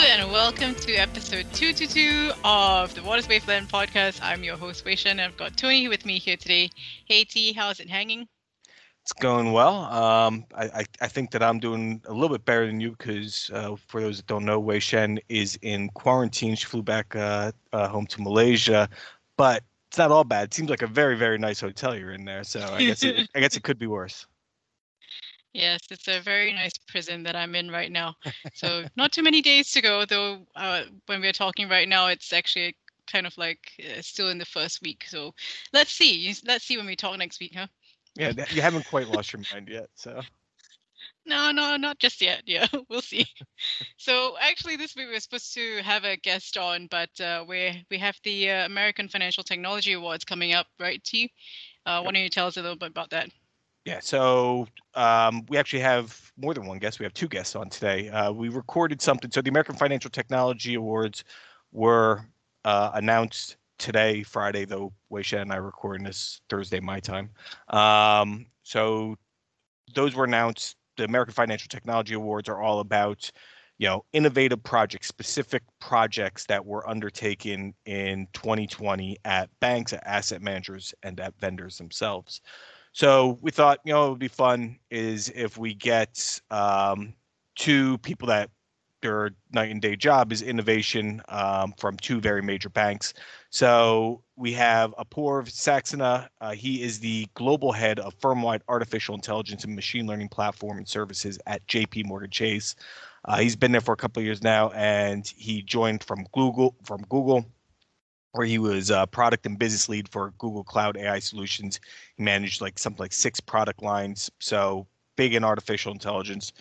and welcome to episode 222 of the Waters Wavelength podcast. I'm your host, Wei-Shen, and I've got Tony with me here today. Hey, T, how's it hanging? It's going well. Um, I, I, I think that I'm doing a little bit better than you because, uh, for those that don't know, Wei Shen is in quarantine. She flew back uh, uh, home to Malaysia, but it's not all bad. It seems like a very, very nice hotel you're in there. So I guess it, I guess it could be worse. Yes, it's a very nice prison that I'm in right now. So not too many days to go, though. Uh, when we're talking right now, it's actually kind of like uh, still in the first week. So let's see. Let's see when we talk next week, huh? Yeah, you haven't quite lost your mind yet. So. No, no, not just yet. Yeah, we'll see. so actually, this week we are supposed to have a guest on, but uh, we we have the uh, American Financial Technology Awards coming up, right? T. Uh, why don't you tell us a little bit about that? Yeah, so um, we actually have more than one guest. We have two guests on today. Uh, we recorded something. So the American Financial Technology Awards were uh, announced today, Friday, though Weisha and I recording this Thursday, my time. Um, so those were announced. The American Financial Technology Awards are all about, you know, innovative projects, specific projects that were undertaken in 2020 at banks, at asset managers, and at vendors themselves. So we thought, you know, it would be fun is if we get um, two people that their night and day job is innovation um, from two very major banks. So we have Apoorv Saxena. Uh, he is the global head of firm-wide artificial intelligence and machine learning platform and services at JP Morgan Chase. Uh, he's been there for a couple of years now, and he joined from Google from Google where he was a product and business lead for Google Cloud AI Solutions. He managed like something like six product lines. So big in artificial intelligence,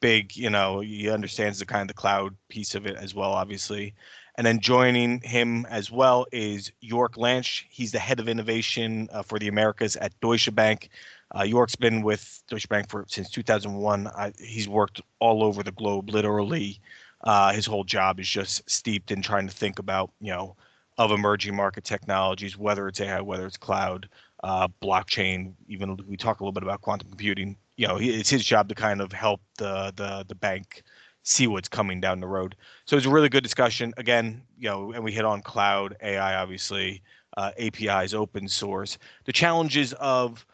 big, you know, he understands the kind of the cloud piece of it as well, obviously. And then joining him as well is Joerg Landsch. He's the head of innovation uh, for the Americas at Deutsche Bank. Uh, Joerg's been with Deutsche Bank for since 2001. Uh, he's worked all over the globe, literally. Uh, his whole job is just steeped in trying to think about, you know, of emerging market technologies, whether it's AI, whether it's cloud, uh, blockchain. Even we talk a little bit about quantum computing. You know, it's his job to kind of help the the the bank see what's coming down the road. So it's a really good discussion. Again, you know, and we hit on cloud, AI, obviously, uh, APIs, open source. The challenges of,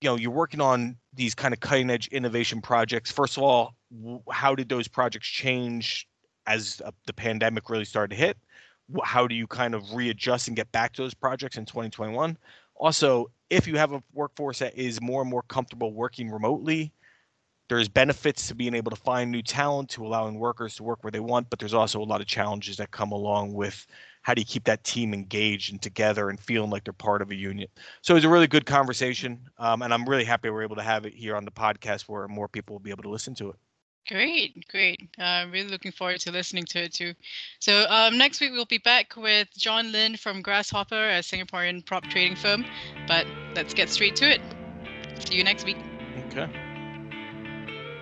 you know, you're working on these kind of cutting edge innovation projects. First of all, how did those projects change as uh, the pandemic really started to hit? How do you kind of readjust and get back to those projects in 2021 also if you have a workforce that is more and more comfortable working remotely there's benefits to being able to find new talent to allowing workers to work where they want but there's also a lot of challenges that come along with how do you keep that team engaged and together and feeling like they're part of a union. So it's a really good conversation um, and i'm really happy we're able to have it here on the podcast where more people will be able to listen to it Great, great. I'm uh, really looking forward to listening to it too. So um, next week we'll be back with John Lin from Grasshopper, a Singaporean prop trading firm. But let's get straight to it. See you next week. Okay.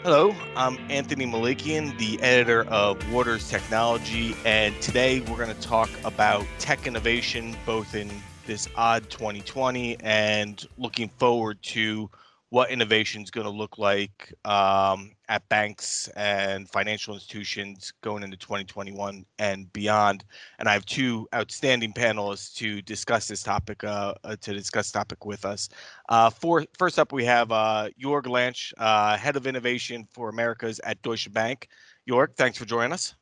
Hello, I'm Anthony Malakian, the editor of Waters Technology, and today we're going to talk about tech innovation, both in this odd 2020 and looking forward to what innovation is going to look like um, at banks and financial institutions going into 2021 and beyond. And I have two outstanding panelists to discuss this topic uh, uh, to discuss topic with us. Uh, for, first up, we have uh, Joerg Landsch, uh, head of innovation for Americas at Deutsche Bank. Joerg, thanks for joining us.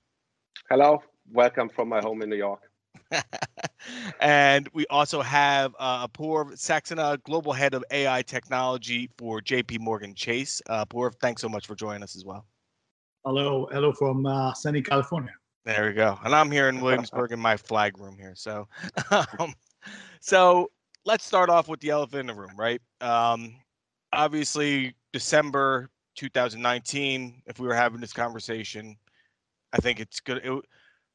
Hello, welcome from my home in New York. and we also have uh, Apoorv Saxena, Global Head of AI Technology for JP Morgan Chase. Uh, Apoorv, thanks so much for joining us as well. Hello, hello from uh, sunny California. There we go. And I'm here in Williamsburg in my flag room here. So, um, so let's start off with the elephant in the room, right? Um, obviously, December 2019. If we were having this conversation, I think it's good. It,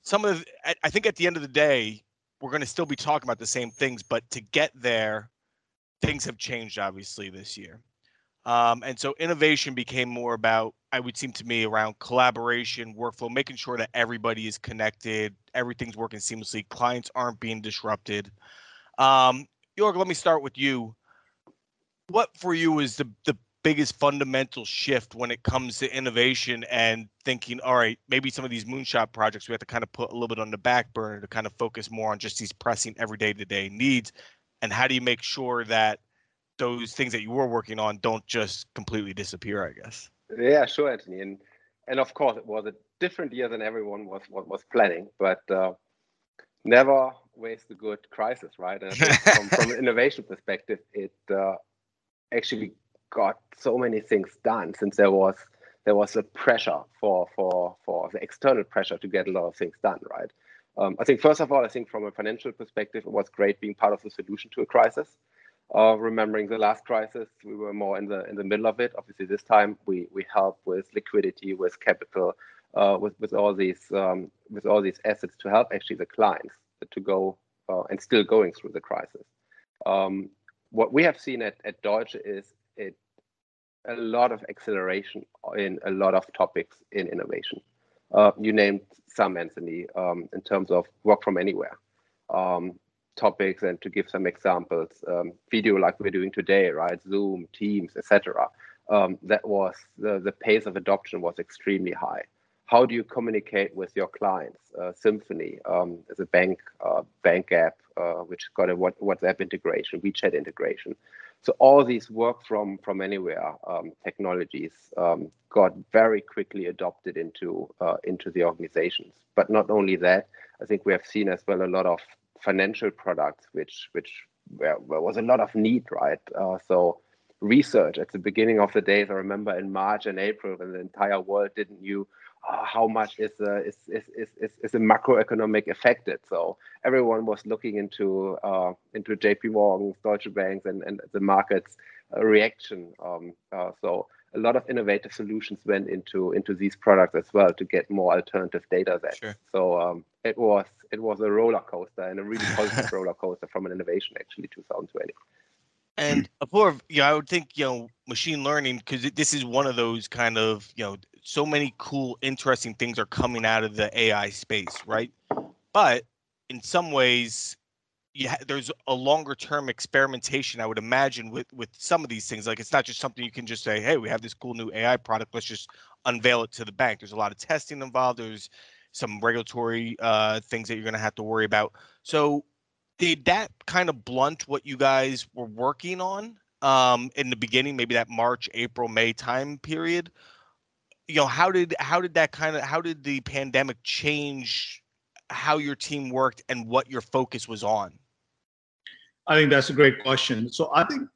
some of the, I think at the end of the day, we're going to still be talking about the same things, but to get there, things have changed obviously this year. Um, and so innovation became more about, I would seem to me, around collaboration, workflow, making sure that everybody is connected, everything's working seamlessly, clients aren't being disrupted. Um, Joerg, let me start with you. What for you is the the biggest fundamental shift when it comes to innovation and thinking, all right, maybe some of these moonshot projects we have to kind of put a little bit on the back burner to kind of focus more on just these pressing everyday to day needs? And how do you make sure that those things that you were working on don't just completely disappear, I guess? Yeah, sure, Anthony. And and of course it was a different year than everyone was was, was planning, but uh, never waste a good crisis, right? And from, from an innovation perspective, it uh, actually got so many things done since there was there was a pressure for for for the external pressure to get a lot of things done, right? Um, I think first of all, I think from a financial perspective, it was great being part of the solution to a crisis. Uh, remembering the last crisis, we were more in the in the middle of it. Obviously, this time we we help with liquidity, with capital, uh, with with all these um, with all these assets to help actually the clients to go uh, and still going through the crisis. Um, what we have seen at, at Deutsche is it a lot of acceleration in a lot of topics in innovation. Uh, you named some, Anthony, um, in terms of work from anywhere um, topics, and to give some examples, um, video like we're doing today, right? Zoom, Teams, etc. Um, that was the, the pace of adoption was extremely high. How do you communicate with your clients? Uh, Symphony um, is a bank uh, bank app uh, which got a WhatsApp integration, WeChat integration. So all these work from from anywhere um, technologies um, got very quickly adopted into uh, into the organizations. But not only that, I think we have seen as well a lot of financial products, which which where, where was a lot of need, right? Uh, so research at the beginning of the days, I remember in March and April when the entire world didn't knew how much is, uh, is, is, is, is the macroeconomic affected. So everyone was looking into uh, into JP Morgan, Deutsche Banks, and, and the market's uh, reaction. Um, uh, so a lot of innovative solutions went into into these products as well to get more alternative data sets. Sure. So um, it was it was a roller coaster and a really positive roller coaster from an innovation actually 2020. And before, you know, I would think, you know, machine learning, because this is one of those kind of, you know, so many cool, interesting things are coming out of the AI space, right? But in some ways, yeah, there's a longer term experimentation, I would imagine, with with some of these things. Like it's not just something you can just say, hey, we have this cool new AI product, let's just unveil it to the bank. There's a lot of testing involved. There's some regulatory uh, things that you're going to have to worry about. So, did that kind of blunt what you guys were working on um, in the beginning, maybe that March, April, May time period? You know how did how did that kind of how did the pandemic change how your team worked and what your focus was on? I think that's a great question. So i think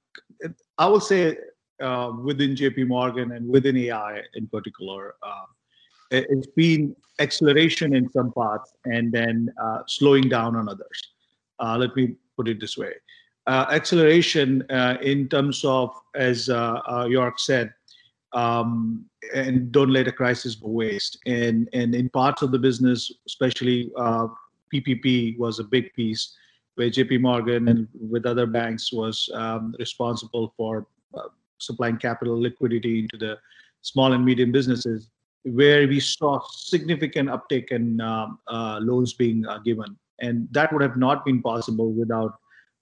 i would say uh, within jp morgan and within ai in particular uh, it's been acceleration in some parts and then uh, slowing down on others. Uh, let me put it this way. Uh, acceleration uh, in terms of as Joerg said um, and don't let a crisis go waste. And and in parts of the business, especially uh, PPP was a big piece, where JP Morgan and with other banks was um, responsible for uh, supplying capital liquidity into the small and medium businesses, where we saw significant uptick in um, uh, loans being uh, given, and that would have not been possible without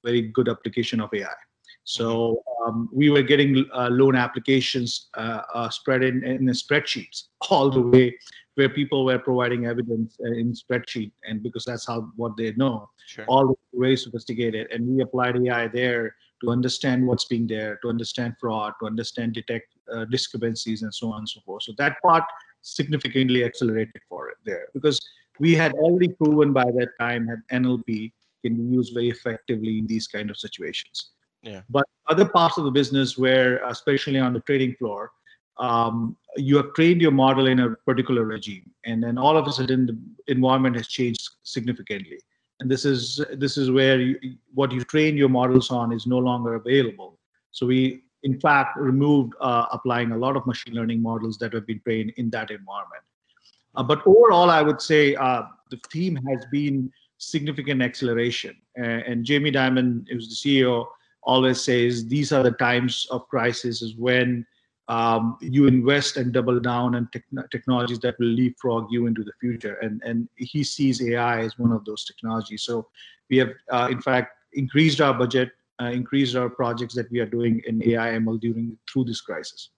very good application of AI. So um, we were getting uh, loan applications uh, uh, spread in, in spreadsheets all the way where people were providing evidence uh, in spreadsheet and because that's how what they know. Sure. all very sophisticated and we applied ai there to understand what's being there to understand fraud to understand detect uh, discrepancies and so on and so forth. So that part significantly accelerated for it there because we had already proven by that time that nlp can be used very effectively in these kind of situations yeah. But other parts of the business where, especially on the trading floor, um, you have trained your model in a particular regime, and then all of a sudden the environment has changed significantly. And this is this is where you, what you train your models on is no longer available. So we, in fact, removed uh, applying a lot of machine learning models that have been trained in that environment. Uh, but overall, I would say uh, the theme has been significant acceleration. and Jamie Dimon, who's the CEO, always says these are the times of crisis is when um, you invest and double down on te- technologies that will leapfrog you into the future. And, and he sees AI as one of those technologies. So we have, uh, in fact, increased our budget uh, increased our projects that we are doing in AI ML during through this crisis.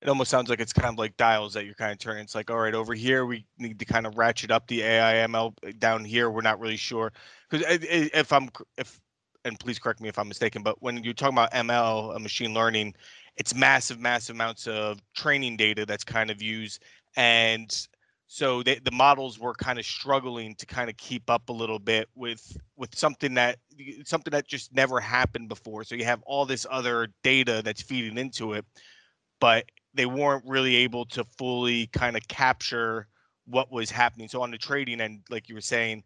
It almost sounds like it's kind of like dials that you're kind of turning. It's like, all right, over here we need to kind of ratchet up the AI ML. Down here, we're not really sure because if I'm if and please correct me if I'm mistaken, but when you're talking about ML, uh, machine learning, it's massive, massive amounts of training data that's kind of used, and so they, the models were kind of struggling to kind of keep up a little bit with with something that something that just never happened before. So you have all this other data that's feeding into it but they weren't really able to fully kind of capture what was happening. So on the trading end like you were saying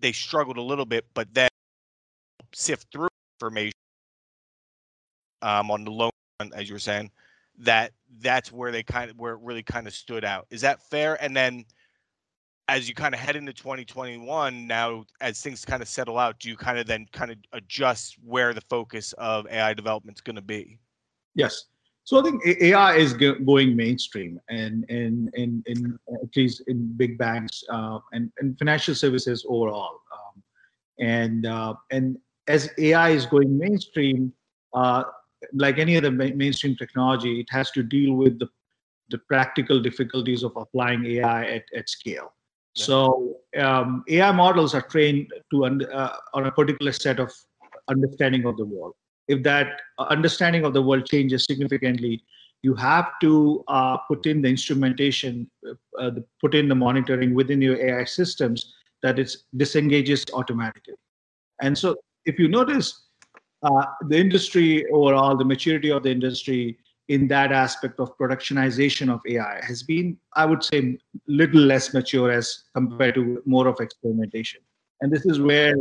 they struggled a little bit but then sift through information um, on the loan as you were saying that that's where they kind of where it really kind of stood out. Is that fair? And then as you kind of head into 2021 now as things kind of settle out do you kind of then kind of adjust where the focus of ai development is going to be yes so i think ai is going mainstream and in in, in at least in big banks uh, and, and financial services overall um, and uh, and as ai is going mainstream uh, like any other mainstream technology, it has to deal with the, the practical difficulties of applying AI at, at scale. Yeah. So um, AI models are trained to uh, on a particular set of understanding of the world. If that understanding of the world changes significantly, you have to uh, put in the instrumentation, uh, the, put in the monitoring within your AI systems that it disengages automatically. And so if you notice, uh, the industry overall, the maturity of the industry in that aspect of productionization of AI has been, I would say, little less mature as compared to more of experimentation. And this is where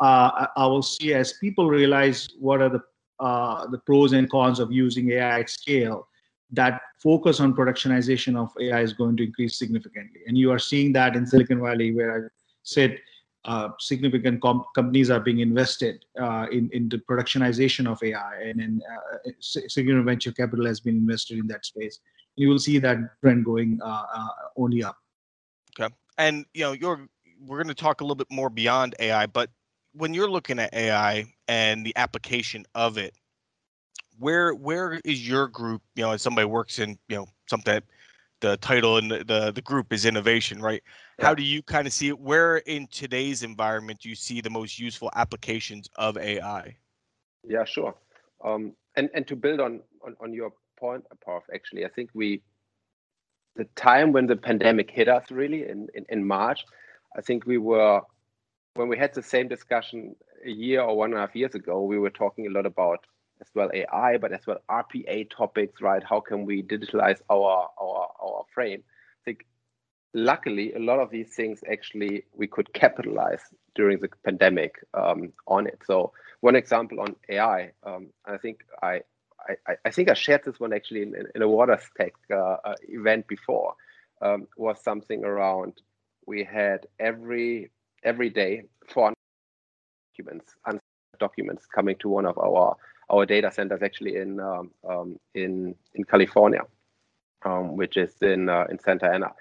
uh, I will see as people realize what are the uh, the pros and cons of using AI at scale, that focus on productionization of AI is going to increase significantly. And you are seeing that in Silicon Valley, where I said uh, significant com- companies are being invested uh, in in the productionization of AI, and in uh, significant venture capital has been invested in that space. You will see that trend going uh, uh, only up. Okay, and you know, you're we're going to talk a little bit more beyond AI, but when you're looking at AI and the application of it, where where is your group? You know, as somebody works in you know something the title and the, the, group is innovation, right? Yeah. How do you kind of see it? Where in today's environment do you see the most useful applications of AI? Yeah, sure. Um, and and to build on on, on your point, Parth, actually, I think we the time when the pandemic hit us really in, in, in March, I think we were when we had the same discussion a year or one and a half years ago, we were talking a lot about as well AI, but as well RPA topics, right? How can we digitalize our our our frame? I think luckily a lot of these things actually we could capitalize during the pandemic um, on it. So one example on AI, um, I think I, I, I think I shared this one actually in, in a WatersTech uh, uh, event before. Um, was something around we had every every day four documents documents coming to one of our our data centers actually in um, um, in in California, um, which is in uh, in Santa Ana.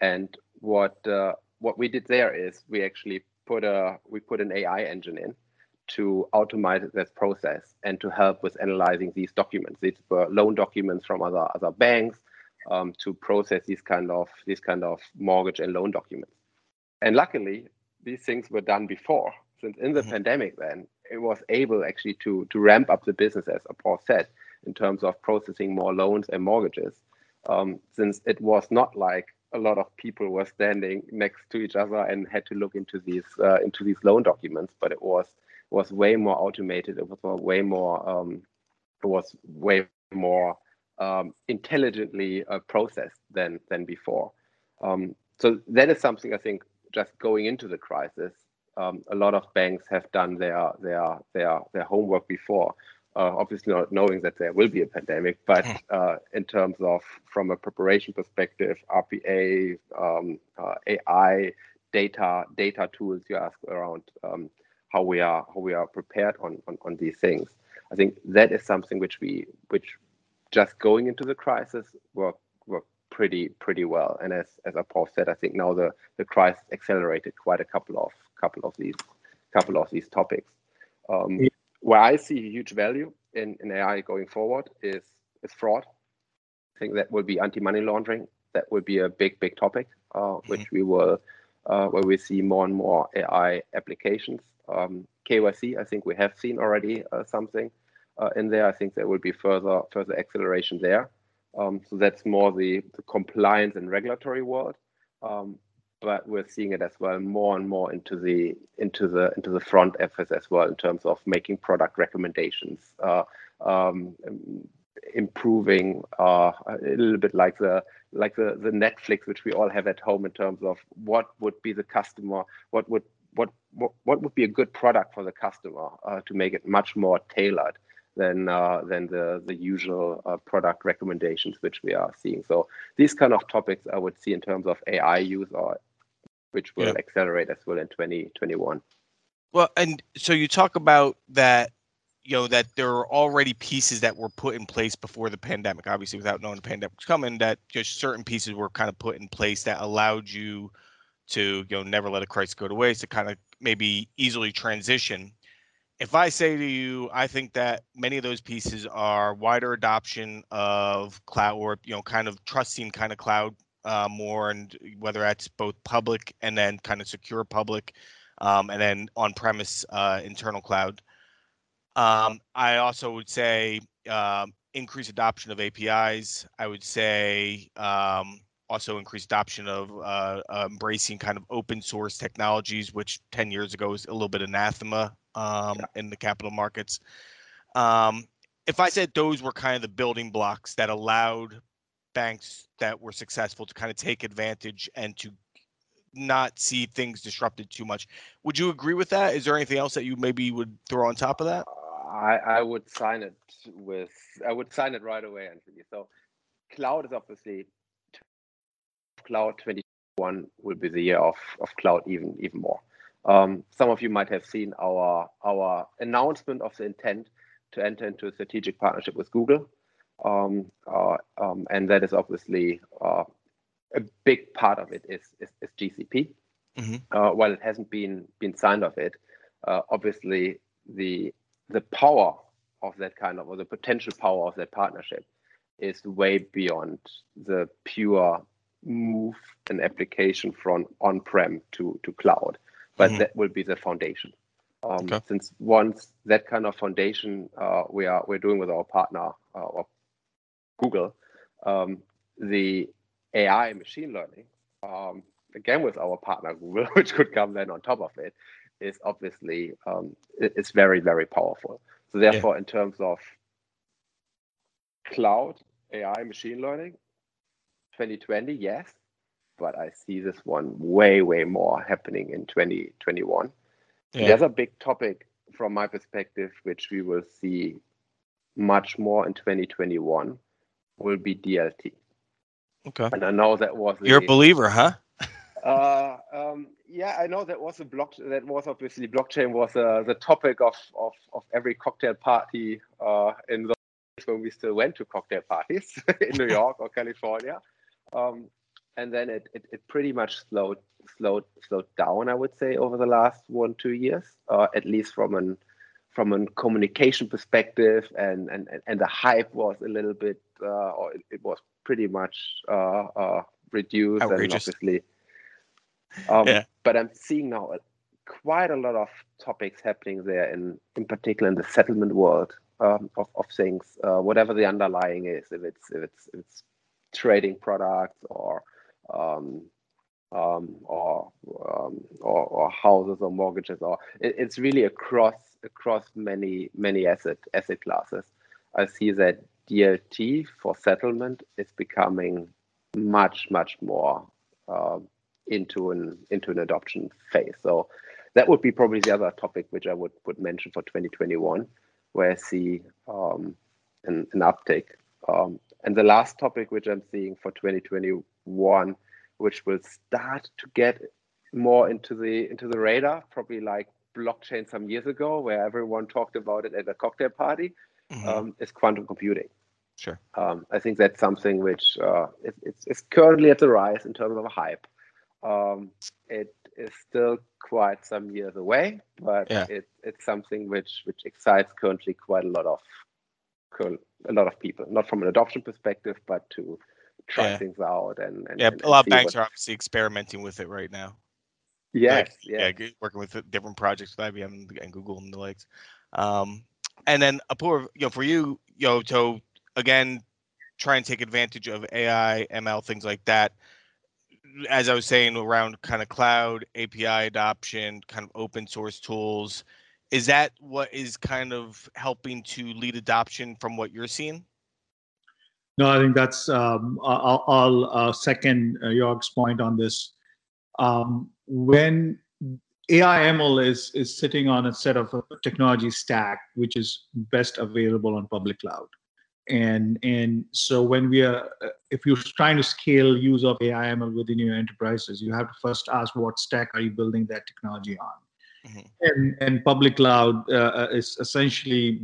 And what uh, what we did there is we actually put a we put an AI engine in to automate this process and to help with analyzing these documents. These were loan documents from other other banks um, to process these kind of these kind of mortgage and loan documents. And luckily, these things were done before. Since in the mm-hmm. pandemic, then was able actually to to ramp up the business, as Paul said, in terms of processing more loans and mortgages. Um, since it was not like a lot of people were standing next to each other and had to look into these uh, into these loan documents, but it was was way more automated. It was way more um, it was way more um, intelligently uh, processed than than before. Um, so that is something I think just going into the crisis um, a lot of banks have done their their their their homework before. Uh, obviously, not knowing that there will be a pandemic, but hmm. uh, in terms of from a preparation perspective, RPA, um, uh, AI, data data tools you ask around um, how we are how we are prepared on, on on these things. I think that is something which we which just going into the crisis work work pretty pretty well. And as as Paul said, I think now the the crisis accelerated quite a couple of couple of these couple of these topics. Um, where I see huge value in, in AI going forward is is fraud. I think that will be anti-money laundering. That will be a big, big topic, uh, mm-hmm. which we will, uh, where we see more and more AI applications. Um, KYC, I think we have seen already uh, something uh, in there. I think there will be further further acceleration there. Um, so that's more the, the, compliance and regulatory world. Um, but we're seeing it as well more and more into the into the into the front office as well in terms of making product recommendations, uh, um, improving uh, a little bit like the like the the Netflix which we all have at home in terms of what would be the customer, what would what what, what would be a good product for the customer uh, to make it much more tailored than uh, than the the usual uh, product recommendations which we are seeing. So these kind of topics I would see in terms of AI use or which will yeah. accelerate as well in 2021. Well, and so you talk about that, you know, that there are already pieces that were put in place before the pandemic, obviously without knowing the pandemic was coming, that just certain pieces were kind of put in place that allowed you to, you know, never let a crisis go to waste, to kind of maybe easily transition. If I say to you, I think that many of those pieces are wider adoption of cloud or, you know, kind of trusting kind of cloud uh, more, and whether that's both public and then kind of secure public, um, and then on-premise uh, internal cloud. Um, I also would say um, increased adoption of APIs. I would say um, also increased adoption of uh, uh, embracing kind of open source technologies, which 10 years ago was a little bit anathema um, yeah. in the capital markets. Um, if I said those were kind of the building blocks that allowed banks that were successful to kind of take advantage and to not see things disrupted too much. Would you agree with that? Is there anything else that you maybe would throw on top of that? I, I would sign it with I would sign it right away, Anthony. So cloud is obviously cloud 21 will be the year of, of cloud even even more. Um, some of you might have seen our our announcement of the intent to enter into a strategic partnership with Google um, uh, um, and that is obviously uh, a big part of it is is, is GCP. Mm-hmm. Uh, while it hasn't been been signed of it, uh, obviously the the power of that kind of or the potential power of that partnership is way beyond the pure move an application from on-prem to to cloud, but mm-hmm. that will be the foundation. Um, okay. Since once that kind of foundation uh, we are we're doing with our partner uh, or Google, um, the AI machine learning, um, again with our partner Google, which could come then on top of it, is obviously um, it's very very powerful. So therefore, yeah. in terms of cloud AI machine learning, 2020, yes, but I see this one way way more happening in 2021. Yeah. The other big topic from my perspective, which we will see much more in 2021 will be DLT. Okay. And I know that was you're a believer, huh? uh, um, yeah, I know that was a block. That was obviously blockchain was uh, the topic of, of of every cocktail party uh, in the when we still went to cocktail parties in New York or California. Um, and then it, it, it, pretty much slowed slowed slowed down, I would say, over the last one two years, uh, at least from an from a communication perspective, and and and the hype was a little bit, or it, it, was pretty much uh, uh, reduced, Outrageous. and obviously. Um, yeah. But I'm seeing now quite a lot of topics happening there, in in particular in the settlement world um, of of things, uh, whatever the underlying is, if it's if it's if it's trading products or um, um, or, um, or, or houses or mortgages or it, it's really across across many many asset asset classes. I see that DLT for settlement is becoming much much more uh, into an into an adoption phase. So that would be probably the other topic which I would would mention for 2021, where I see um, an, an uptake. Um, and the last topic which I'm seeing for 2021 which will start to get more into the into the radar, probably like blockchain some years ago, where everyone talked about it at a cocktail party, mm-hmm. um, is quantum computing. Sure. Um, I think that's something which uh, it, it's, it's currently at the rise in terms of a hype. Um, it is still quite some years away, but Yeah. it, it's something which which excites currently quite a lot of a lot of people, not from an adoption perspective, but to try Yeah. things out and, and Yeah, and- a lot of banks what- are obviously experimenting with it right now. Yes, like, yes. g- working with different projects with IBM and- Google and the likes. Um, and then Apoorv, you know, for you, you know, to again try and take advantage of AI, ML, things like that. As I was saying, around kind of cloud API adoption, kind of open source tools. Is that what is kind of helping to lead adoption from what you're seeing? No, I think that's. Um, I'll, I'll uh, second uh, Joerg's point on this. Um, when AIML is is sitting on a set of a technology stack which is best available on public cloud, and and so when we are, uh, if you're trying to scale use of AIML within your enterprises, you have to first ask what stack are you building that technology on, Mhm. and and public cloud uh, is essentially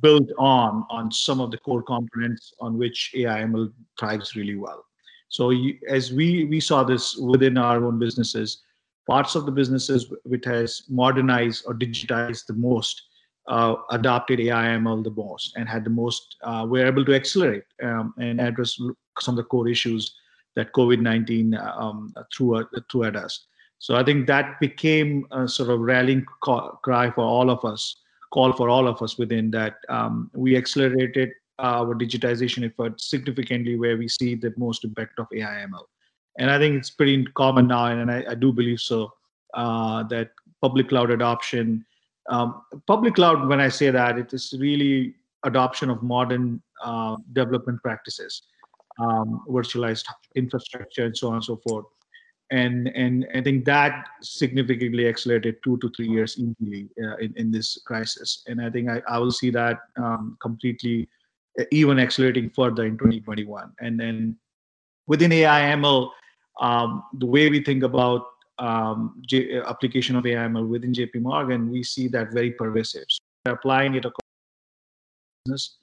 built on on some of the core components on which AIML thrives really well. So you, as we we saw this within our own businesses, parts of the businesses which has modernized or digitized the most, uh, adopted AIML the most, and had the most, uh, were able to accelerate um, and address some of the core issues that COVID-19 um, threw threw at us. So I think that became a sort of rallying cry for all of us call for all of us within that um, we accelerated our digitization efforts significantly where we see the most impact of AIML. And I think it's pretty common now, and I, I do believe so, uh, that public cloud adoption, um, public cloud, when I say that, it is really adoption of modern uh, development practices, um, virtualized infrastructure, and so on and so forth and and I think that significantly accelerated two to three years easily uh, in in this crisis. And I think I, I will see that um, completely uh, even accelerating further in 2021. And then within AIML, um, the way we think about um, J- application of AIML within JP Morgan, we see that very pervasive. So we're applying it across business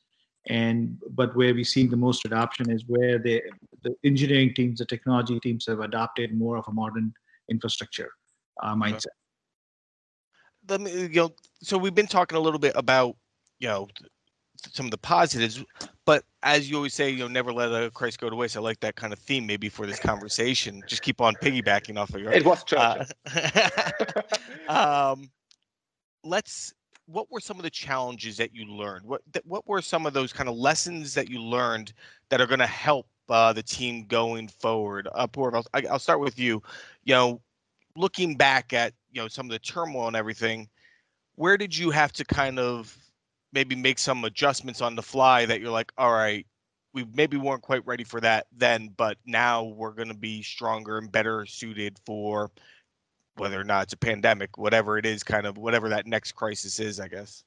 and but where we see the most adoption is where the the engineering teams the technology teams have adopted more of a modern infrastructure uh, mindset. Let me you know so we've been talking a little bit about you know some of the positives but as you always say you know never let a christ go to waste i like that kind of theme maybe for this conversation just keep on piggybacking off of your It was Churchill. uh, um let's what were some of the challenges that you learned what th- what were some of those kind of lessons that you learned that are going to help uh, the team going forward uh, Purv, I'll, I'll start with you you know looking back at you know some of the turmoil and everything where did you have to kind of maybe make some adjustments on the fly that you're like all right we maybe weren't quite ready for that then but now we're going to be stronger and better suited for whether or not it's a pandemic whatever it is kind of whatever that next crisis is i guess.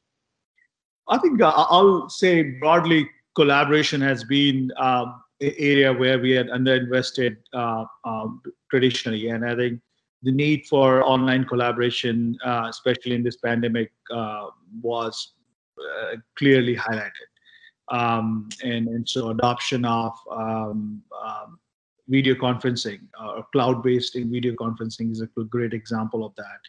I think uh, i'll say broadly collaboration has been um, an area where we had underinvested uh, um, traditionally. And i think the need for online collaboration uh, especially in this pandemic uh, was uh, clearly highlighted um, and, and so adoption of um, um, video conferencing or cloud-based in video conferencing is a great example of that.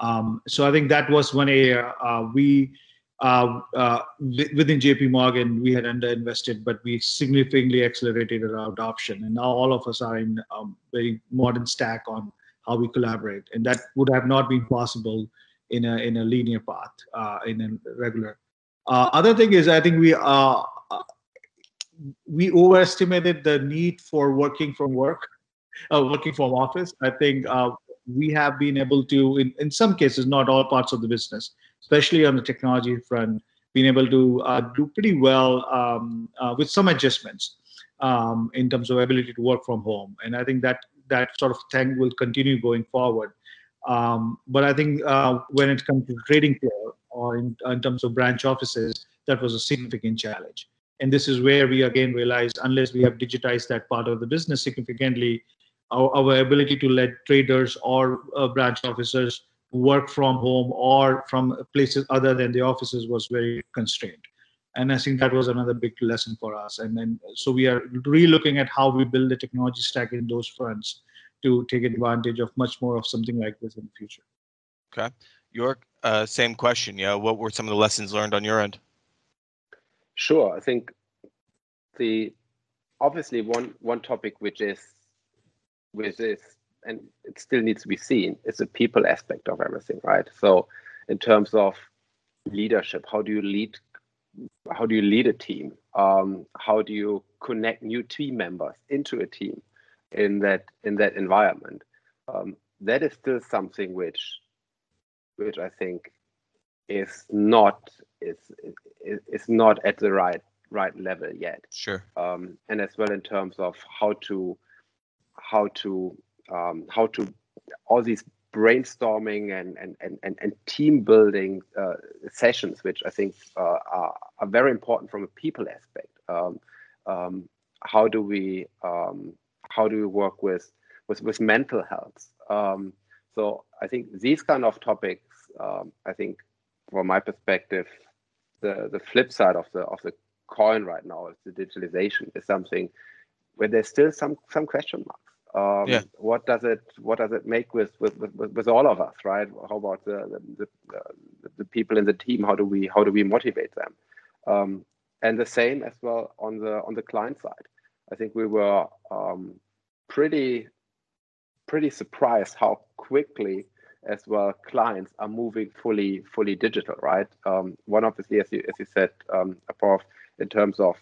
Um, so I think that was one area uh, we uh, uh, within JP Morgan we had underinvested, but we significantly accelerated our adoption, and now all of us are in a very modern stack on how we collaborate, and that would have not been possible in a in a linear path uh, in a regular. Uh, other thing is, I think we uh, we overestimated the need for working from work, uh, working from office. I think uh, we have been able to, in, in some cases, not all parts of the business, especially on the technology front, been able to uh, do pretty well um, uh, with some adjustments um, in terms of ability to work from home. And I think that that sort of thing will continue going forward. Um, but I think uh, when it comes to trading floor or in, in terms of branch offices, that was a significant challenge. And this is where we again realized unless we have digitized that part of the business significantly, our, our ability to let traders or uh, branch officers work from home or from places other than the offices was very constrained. And I think that was another big lesson for us. And then so we are re-looking at how we build the technology stack in those fronts to take advantage of much more of something like this in the future. Okay. Joerg, uh, same question. Yeah. What were some of the lessons learned on your end? Sure. I think the obviously one one topic which is which is and it still needs to be seen is the people aspect of everything, right? So in terms of leadership, how do you lead how do you lead a team? Um, how do you connect new team members into a team in that in that environment? Um, that is still something which which I think is not is is not at the right right level yet. Sure. Um, and as well in terms of how to how to um, how to all these brainstorming and and and, and, and team building uh, sessions, which I think uh, are, are very important from a people aspect. Um, um, how do we um, how do we work with with, with mental health? Um, so I think these kind of topics, um, I think from my perspective, the the flip side of the of the coin right now is the digitalization is something where there's still some some question marks. Um, yeah. What does it What does it make with with, with, with all of us, right? How about the the, the the, people in the team? How do we how do we motivate them? Um, and the same as well on the on the client side. I think we were um, pretty pretty surprised how quickly as well clients are moving fully fully digital right? Um, one obviously as you as you said um, above in terms of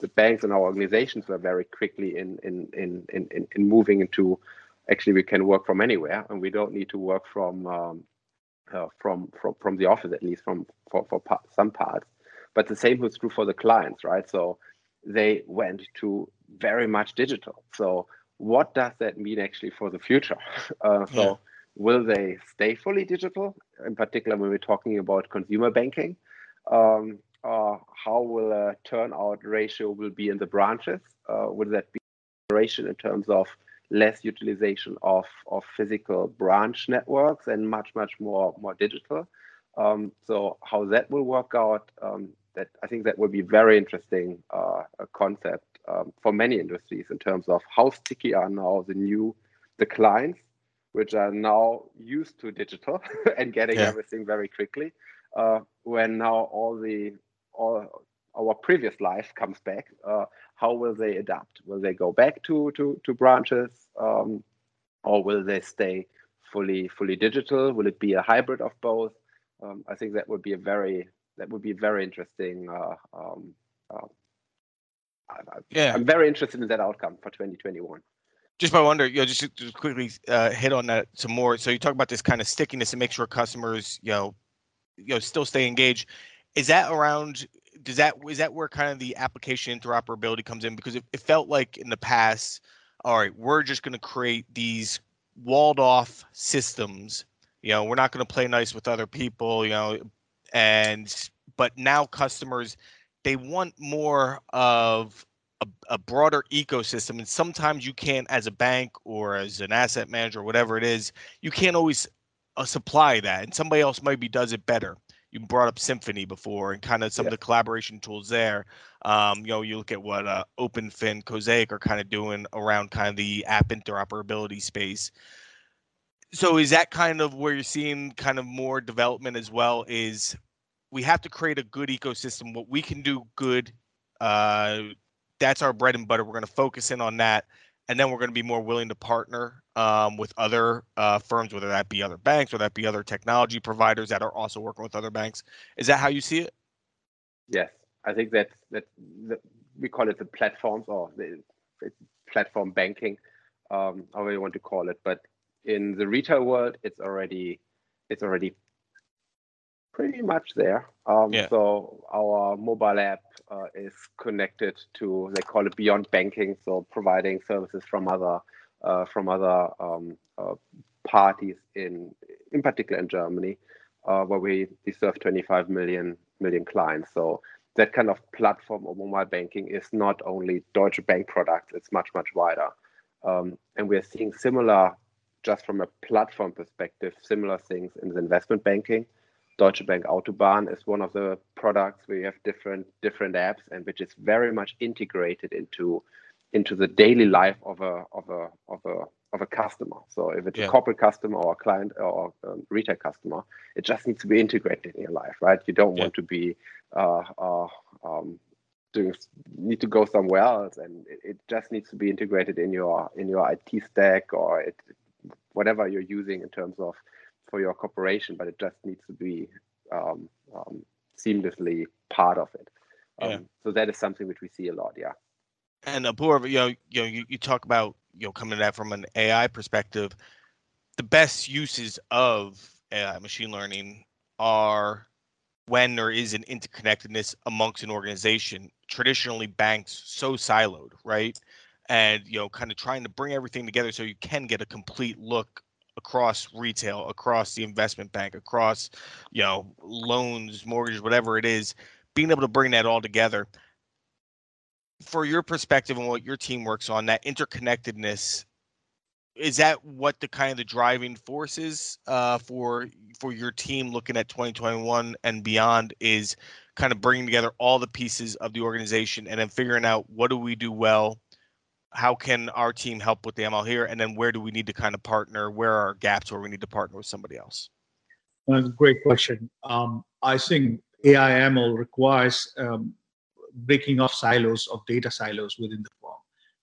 the banks and our organizations were very quickly in in in in, in moving into actually we can work from anywhere and we don't need to work from um, uh, from from from the office at least from for, for some parts. But the same was true for the clients right? So they went to very much digital so what does that mean actually for the future uh, so yeah. will they stay fully digital in particular when we're talking about consumer banking um, uh, how will a turnout ratio will be in the branches? Uh, will that be in terms of less utilization of, of physical branch networks and much much more more digital? Um, so how that will work out? Um, that I think that will be very interesting uh, concept um, for many industries in terms of how sticky are now the new the clients which are now used to digital and getting yeah. everything very quickly uh, when now all the all our previous life comes back, uh, how will they adapt? Will they go back to to, to branches, um, or will they stay fully fully digital? Will it be a hybrid of both? Um, I think that would be a very that would be very interesting. Uh, um, uh, yeah, I'm very interested in that outcome for 2021 just by wonder, you know, just to quickly uh, hit on that some more. So you talk about this kind of stickiness and make sure customers, you know, you know, still stay engaged. Is that around does that is that where kind of the application interoperability comes in? Because it, it felt like in the past all right we're just going to create these walled off systems. You know we're not going to play nice with other people you know and but now customers they want more of a, a broader ecosystem and sometimes you can't as a bank or as an asset manager or whatever it is you can't always uh, supply that and somebody else maybe does it better you brought up Symphony before and kind of some yeah. of the collaboration tools there. Um, you know, you look at what uh, OpenFin, Cosaic are kind of doing around kind of the app interoperability space. So is that kind of where you're seeing kind of more development as well? Is we have to create a good ecosystem. What we can do good, uh, that's our bread and butter. We're going to focus in on that and then we're going to be more willing to partner um, with other uh, firms, whether that be other banks or that be other technology providers that are also working with other banks. Is that how you see it? Yes, I think that that, that we call it the platforms or the platform banking, um, however you want to call it. But in the retail world, it's already it's already pretty much there. Um, yeah. So our mobile app uh, is connected to they call it beyond banking, so providing services from other uh, from other um, uh, parties in in particular in Germany, uh, where we, we serve 25 million million clients. So that kind of platform of mobile banking is not only Deutsche Bank products; it's much much wider. Um, and we're seeing similar, just from a platform perspective, similar things in the investment banking. Deutsche Bank Autobahn is one of the products where you have different different apps and which is very much integrated into into the daily life of a of a of a of a customer. So if it's yeah. a corporate customer or a client or a retail customer, it just needs to be integrated in your life, right? You don't yeah. want to be uh, uh, um, doing need to go somewhere else, and it, it, just needs to be integrated in your in your IT stack or it, whatever you're using in terms of for your corporation. But it just needs to be um, um, seamlessly part of it. Yeah. Um, so that is something which we see a lot. Yeah. And Apoorv, you know, you know, you, you talk about you know coming at that from an AI perspective. The best uses of AI machine learning are when there is an interconnectedness amongst an organization. Traditionally, banks so siloed, right? And you know, kind of trying to bring everything together so you can get a complete look across retail, across the investment bank, across you know loans, mortgages, whatever it is. Being able to bring that all together for your perspective and what your team works on, that interconnectedness is that what the kind of the driving force is uh, for for your team looking at 2021 and beyond is kind of bringing together all the pieces of the organization and then figuring out what do we do well how can our team help with the ml here? And then where do we need to kind of partner? Where are gaps where we need to partner with somebody else? Uh, great question. Um, i think ai ml requires um, breaking off silos of data silos within the firm.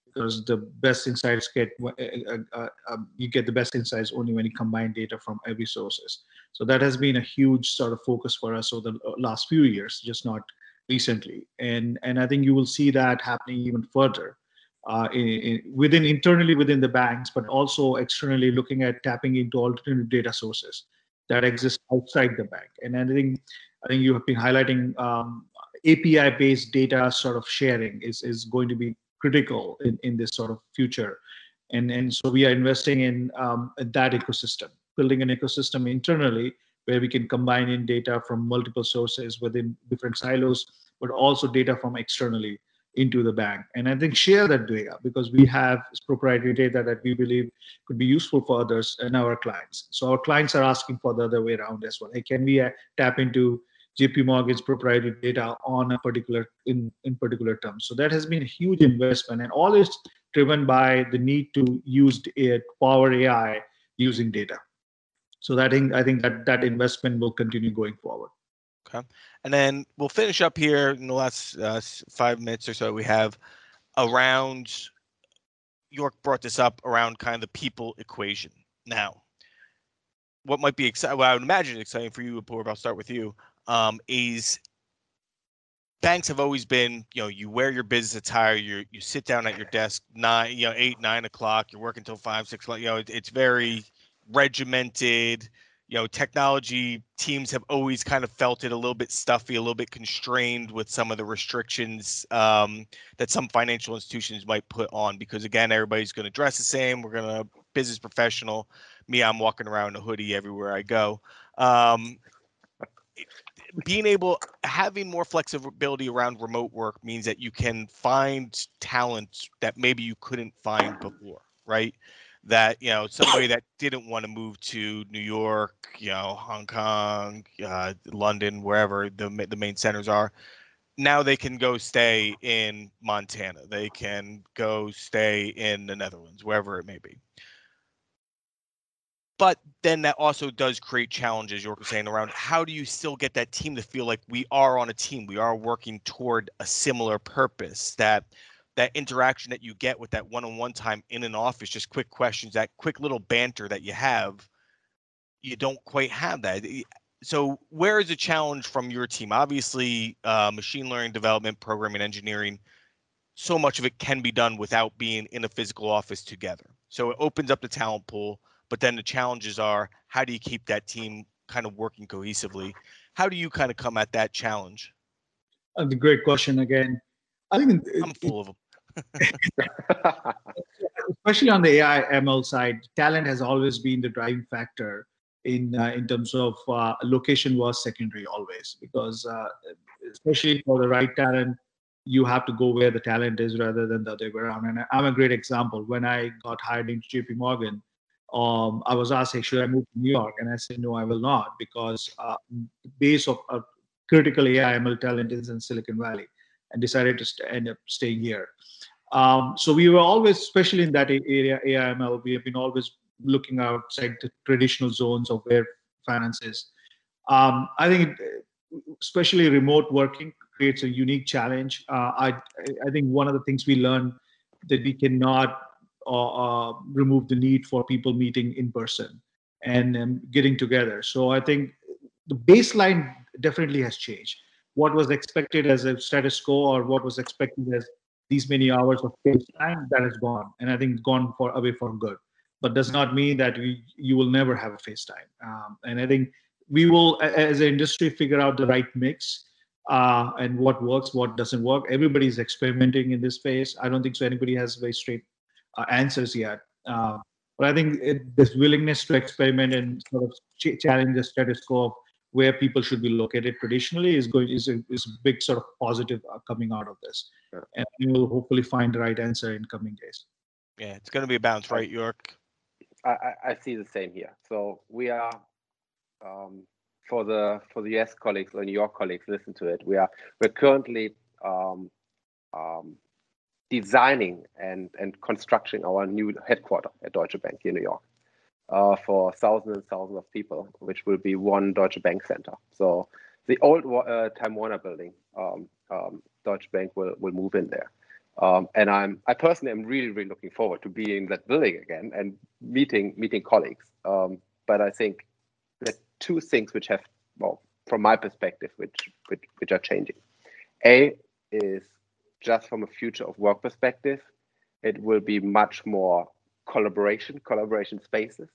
Because the best insights get uh, uh, uh, um, you get the best insights only when you combine data from every sources. So that has been a huge sort of focus for us over the last few years just not recently. And and i think you will see that happening even further uh, in, in, within internally within the banks but also externally looking at tapping into alternative data sources that exist outside the bank and i think i think you have been highlighting um, API based data sort of sharing is, is going to be critical in, in this sort of future. And, and so we are investing in um, that ecosystem, building an ecosystem internally where we can combine in data from multiple sources within different silos, but also data from externally into the bank. And I think share that data because we have proprietary data that we believe could be useful for others and our clients. So our clients are asking for the other way around as well. Hey, can we uh, tap into JP Morgan's proprietary data on a particular in, in particular terms. So that has been a huge investment, and all is driven by the need to use it, power AI using data. So that I think that that investment will continue going forward. Okay, and then we'll finish up here in the last uh, five minutes or so. We have around Joerg brought this up around kind of the people equation. Now, what might be exciting? Well, I would imagine exciting for you, Apoorv. I'll start with you um, is banks have always been, you know, you wear your business attire, you you sit down at your desk nine, you know, eight, nine o'clock, you're working until five, six o'clock. You know, it, it's very regimented. You know, technology teams have always kind of felt it a little bit stuffy, a little bit constrained with some of the restrictions um, that some financial institutions might put on. Because again, everybody's going to dress the same. We're going to business professional. Me, I'm walking around in a hoodie everywhere I go. Um, being able having more flexibility around remote work means that you can find talent that maybe you couldn't find before right that you know somebody that didn't want to move to new york you know hong kong uh, london wherever the, the main centers are now they can go stay in montana. They can go stay in the netherlands wherever it may be. But then that also does create challenges you're saying around how do you still get that team to feel like we are on a team? We are working toward a similar purpose that that interaction that you get with that one-on-one time in an office just quick questions that quick little banter that you have you don't quite have that so where is the challenge from your team obviously uh, machine learning development programming engineering so much of it can be done without being in a physical office together so it opens up the talent pool but then the challenges are how do you keep that team kind of working cohesively? How do you kind of come at that challenge? Uh, the great question again. I think I'm full of them. Especially on the AI ML side, talent has always been the driving factor in uh, in terms of uh, location was secondary always because uh, especially for the right talent, you have to go where the talent is rather than the other way around. And I'm a great example. When I got hired into JP Morgan, um, I was asked, hey, should I move to New York? And I said, no, I will not, because uh, the base of uh, critical AI ML talent is in Silicon Valley, and decided to st- end up staying here. Um, so we were always, especially in that area, AIML, we have been always looking outside the traditional zones of where finance is. Um, I think, especially remote working creates a unique challenge. Uh, I I think one of the things we learned that we cannot uh, uh, remove the need for people meeting in person and um, getting together. So I think the baseline definitely has changed. What was expected as a status quo or what was expected as these many hours of face time that has gone and i think gone for away for good but does not mean that we, you will never have a FaceTime. Um, and I think we will, as an industry, figure out the right mix uh, and what works, what doesn't work. Everybody's experimenting in this space. I don't think so. Anybody has very straight uh, answers yet. Uh, but I think it, this willingness to experiment and sort of ch- challenge the status quo where people should be located traditionally is going is a, is a big sort of positive uh, coming out of this, yeah. and we will hopefully find the right answer in coming days. Yeah, it's going to be a bounce, right, Joerg? I, I see the same here. So we are um, for the for the US colleagues and your colleagues, listen to it. We are we're currently um, um, designing and and constructing our new headquarter at Deutsche Bank in New York uh, for thousands and thousands of people, which will be one Deutsche Bank center. So the old uh, Time Warner building, um, um, Deutsche Bank will will move in there. Um, and I'm I personally am really really looking forward to being in that building again and meeting meeting colleagues. Um, but I think are two things which have well from my perspective which which, which are changing. A is just from a future of work perspective, it will be much more collaboration, collaboration spaces,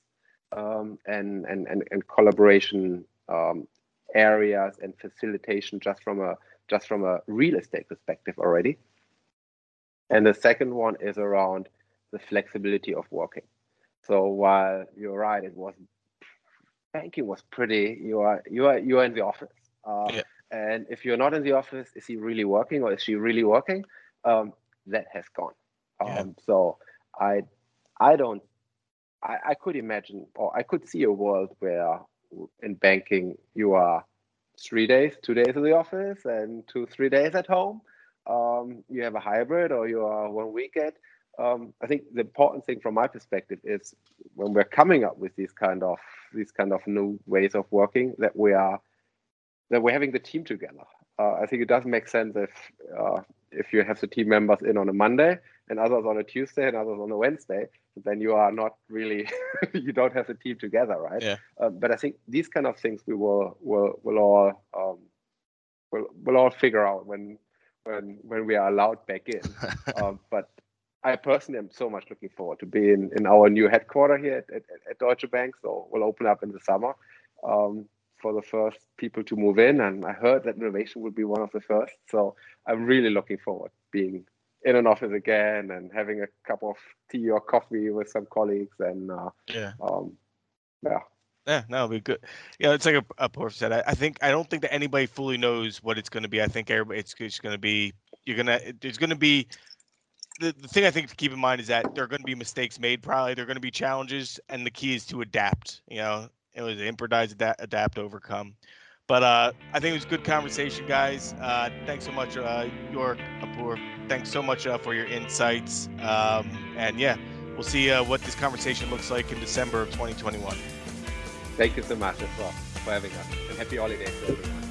um, and, and, and, and collaboration um, areas and facilitation just from a just from a real estate perspective already. And the second one is around the flexibility of working. So while you're right, it was banking was pretty. You are you are you are in the office, uh, yeah. and if you're not in the office, is he really working or is she really working? Um, that has gone. Um, yeah. So I I don't. I, I could imagine or I could see a world where in banking you are three days, two days in the office and two three days at home um, you have a hybrid or you are one weekend. Um, I think the important thing from my perspective is when we're coming up with these kind of these kind of new ways of working that we are that we're having the team together. Uh, I think it does make sense if uh, if you have the team members in on a Monday and others on a Tuesday and others on a Wednesday, then you are not really you don't have the team together, right? Yeah. Uh, but I think these kind of things we will will will all um, will will all figure out when when when we are allowed back in. um, but I personally am so much looking forward to being in our new headquarter here at, at, at Deutsche Bank. So we'll open up in the summer um, for the first people to move in, and I heard that innovation will be one of the first. So I'm really looking forward being in an office again and having a cup of tea or coffee with some colleagues and uh, yeah, um, yeah, yeah, no, it'll be good. Yeah, it's like a, a said. I, I think I don't think that anybody fully knows what it's going to be. I think everybody it's just going to be you're gonna there's going to be the, the thing I think to keep in mind is that there are going to be mistakes made. Probably there are going to be challenges, and the key is to adapt. You know, it was improvise, adapt, adapt, overcome. But uh, I think it was good conversation, guys. Uh, thanks so much, uh, Joerg Apoorv. Thanks so much uh, for your insights. Um, and yeah, we'll see uh, what this conversation looks like in December of 2021. Thank you so much as well for having us, and happy holidays to everyone.